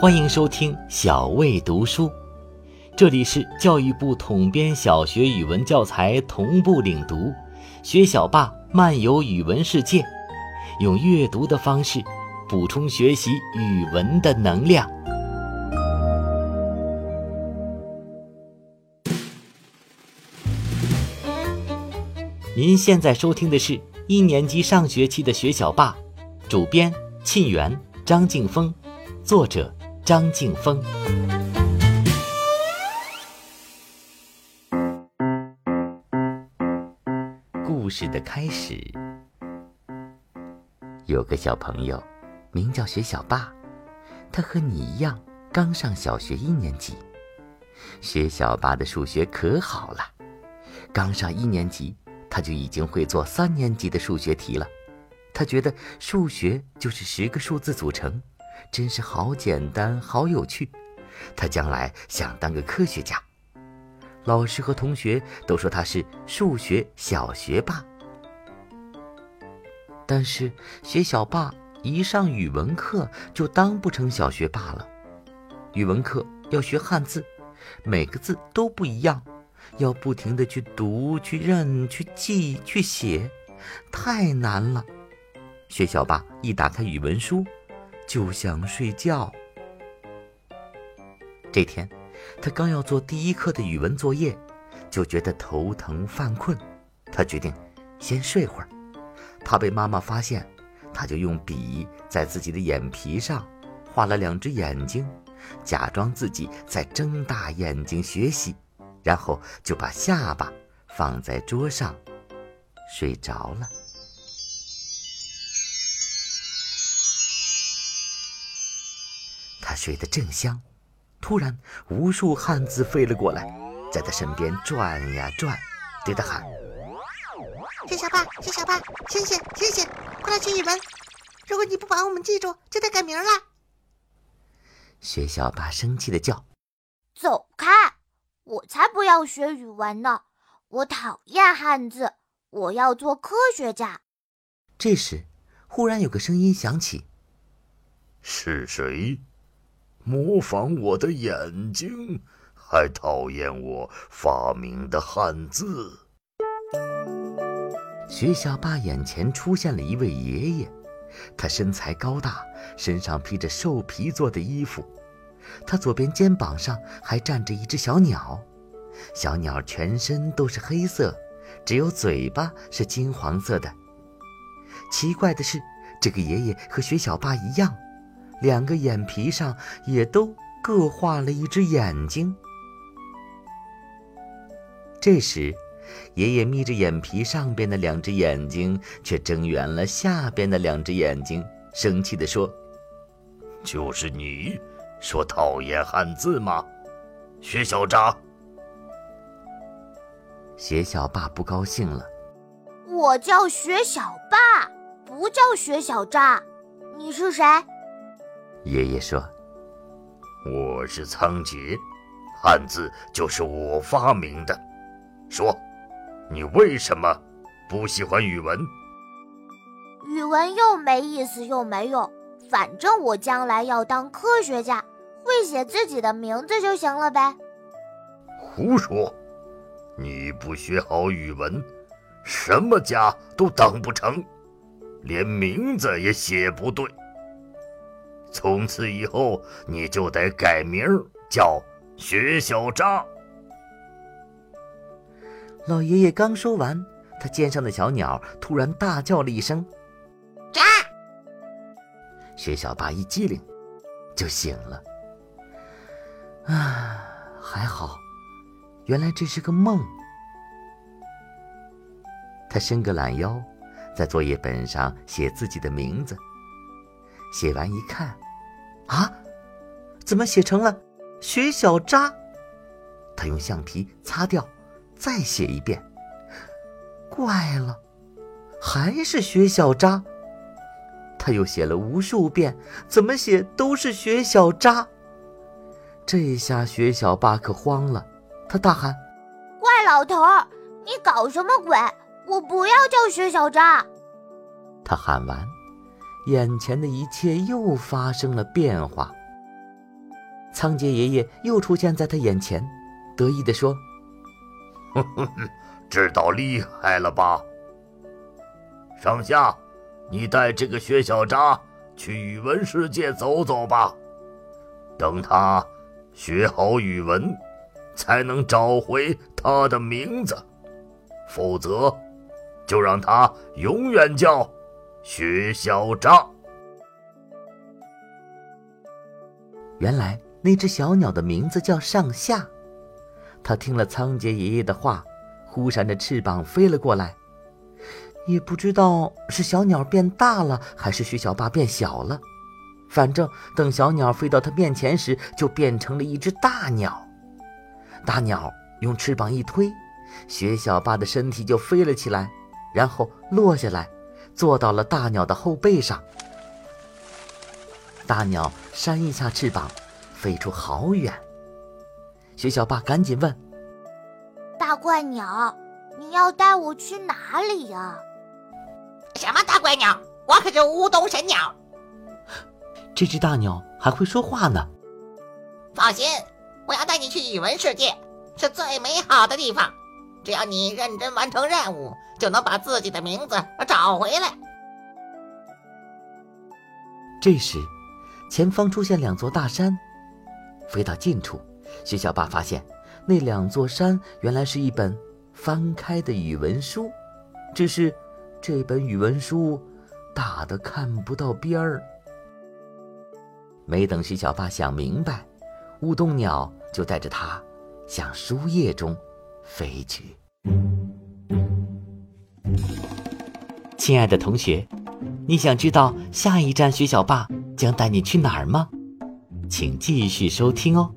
欢迎收听小魏读书，这里是教育部统编小学语文教材同步领读，学小霸漫游语文世界，用阅读的方式补充学习语文的能量。您现在收听的是一年级上学期的学小霸，主编沁园、张静峰，作者张静峰。故事的开始，有个小朋友，名叫学小霸，他和你一样刚上小学一年级。学小霸的数学可好了，刚上一年级。他就已经会做三年级的数学题了，他觉得数学就是十个数字组成，真是好简单，好有趣。他将来想当个科学家，老师和同学都说他是数学小学霸。但是学小霸一上语文课就当不成小学霸了，语文课要学汉字，每个字都不一样。要不停的去读、去认、去记、去写，太难了。薛小霸一打开语文书，就想睡觉。这天，他刚要做第一课的语文作业，就觉得头疼犯困。他决定先睡会儿，怕被妈妈发现，他就用笔在自己的眼皮上画了两只眼睛，假装自己在睁大眼睛学习。然后就把下巴放在桌上，睡着了。他睡得正香，突然无数汉字飞了过来，在他身边转呀转，对他喊：“薛小霸，薛小霸，醒醒，醒醒，快来学语文！如果你不把我们记住，就得改名了。”薛小霸生气的叫：“走开！”我才不要学语文呢！我讨厌汉字，我要做科学家。这时，忽然有个声音响起：“是谁？模仿我的眼睛，还讨厌我发明的汉字？”徐小霸眼前出现了一位爷爷，他身材高大，身上披着兽皮做的衣服。他左边肩膀上还站着一只小鸟，小鸟全身都是黑色，只有嘴巴是金黄色的。奇怪的是，这个爷爷和学小霸一样，两个眼皮上也都各画了一只眼睛。这时，爷爷眯着眼皮上边的两只眼睛，却睁圆了下边的两只眼睛，生气地说：“就是你。”说讨厌汉字吗？薛小渣。薛小霸不高兴了。我叫薛小霸，不叫薛小渣。你是谁？爷爷说：“我是仓颉，汉字就是我发明的。说，你为什么不喜欢语文？语文又没意思又没用，反正我将来要当科学家。”会写自己的名字就行了呗。胡说！你不学好语文，什么家都当不成，连名字也写不对。从此以后，你就得改名叫薛小渣。老爷爷刚说完，他肩上的小鸟突然大叫了一声：“渣！”薛小八一激灵，就醒了。啊，还好，原来这是个梦。他伸个懒腰，在作业本上写自己的名字。写完一看，啊，怎么写成了“薛小渣”？他用橡皮擦掉，再写一遍。怪了，还是“薛小渣”。他又写了无数遍，怎么写都是“薛小渣”。这下薛小霸可慌了，他大喊：“怪老头儿，你搞什么鬼？我不要叫薛小渣！”他喊完，眼前的一切又发生了变化。仓颉爷爷又出现在他眼前，得意地说：“知道厉害了吧？上下，你带这个薛小渣去语文世界走走吧。等他学好语文，才能找回他的名字，否则，就让他永远叫薛小渣。”原来那只小鸟的名字叫上下。它听了仓颉爷爷的话，忽扇着翅膀飞了过来。也不知道是小鸟变大了，还是薛小八变小了。反正等小鸟飞到他面前时，就变成了一只大鸟。大鸟用翅膀一推，薛小八的身体就飞了起来，然后落下来，坐到了大鸟的后背上。大鸟扇一下翅膀，飞出好远。学小霸赶紧问：“大怪鸟，你要带我去哪里呀？”“什么大怪鸟？我可是乌冬神鸟。”这只大鸟还会说话呢。放心，我要带你去语文世界，是最美好的地方。只要你认真完成任务，就能把自己的名字找回来。这时。前方出现两座大山，飞到近处，徐小霸发现那两座山原来是一本翻开的语文书，只是这本语文书大的看不到边儿。没等徐小霸想明白，乌冬鸟就带着他向书页中飞去。亲爱的同学，你想知道下一站徐小坝？将带你去哪儿吗？请继续收听哦。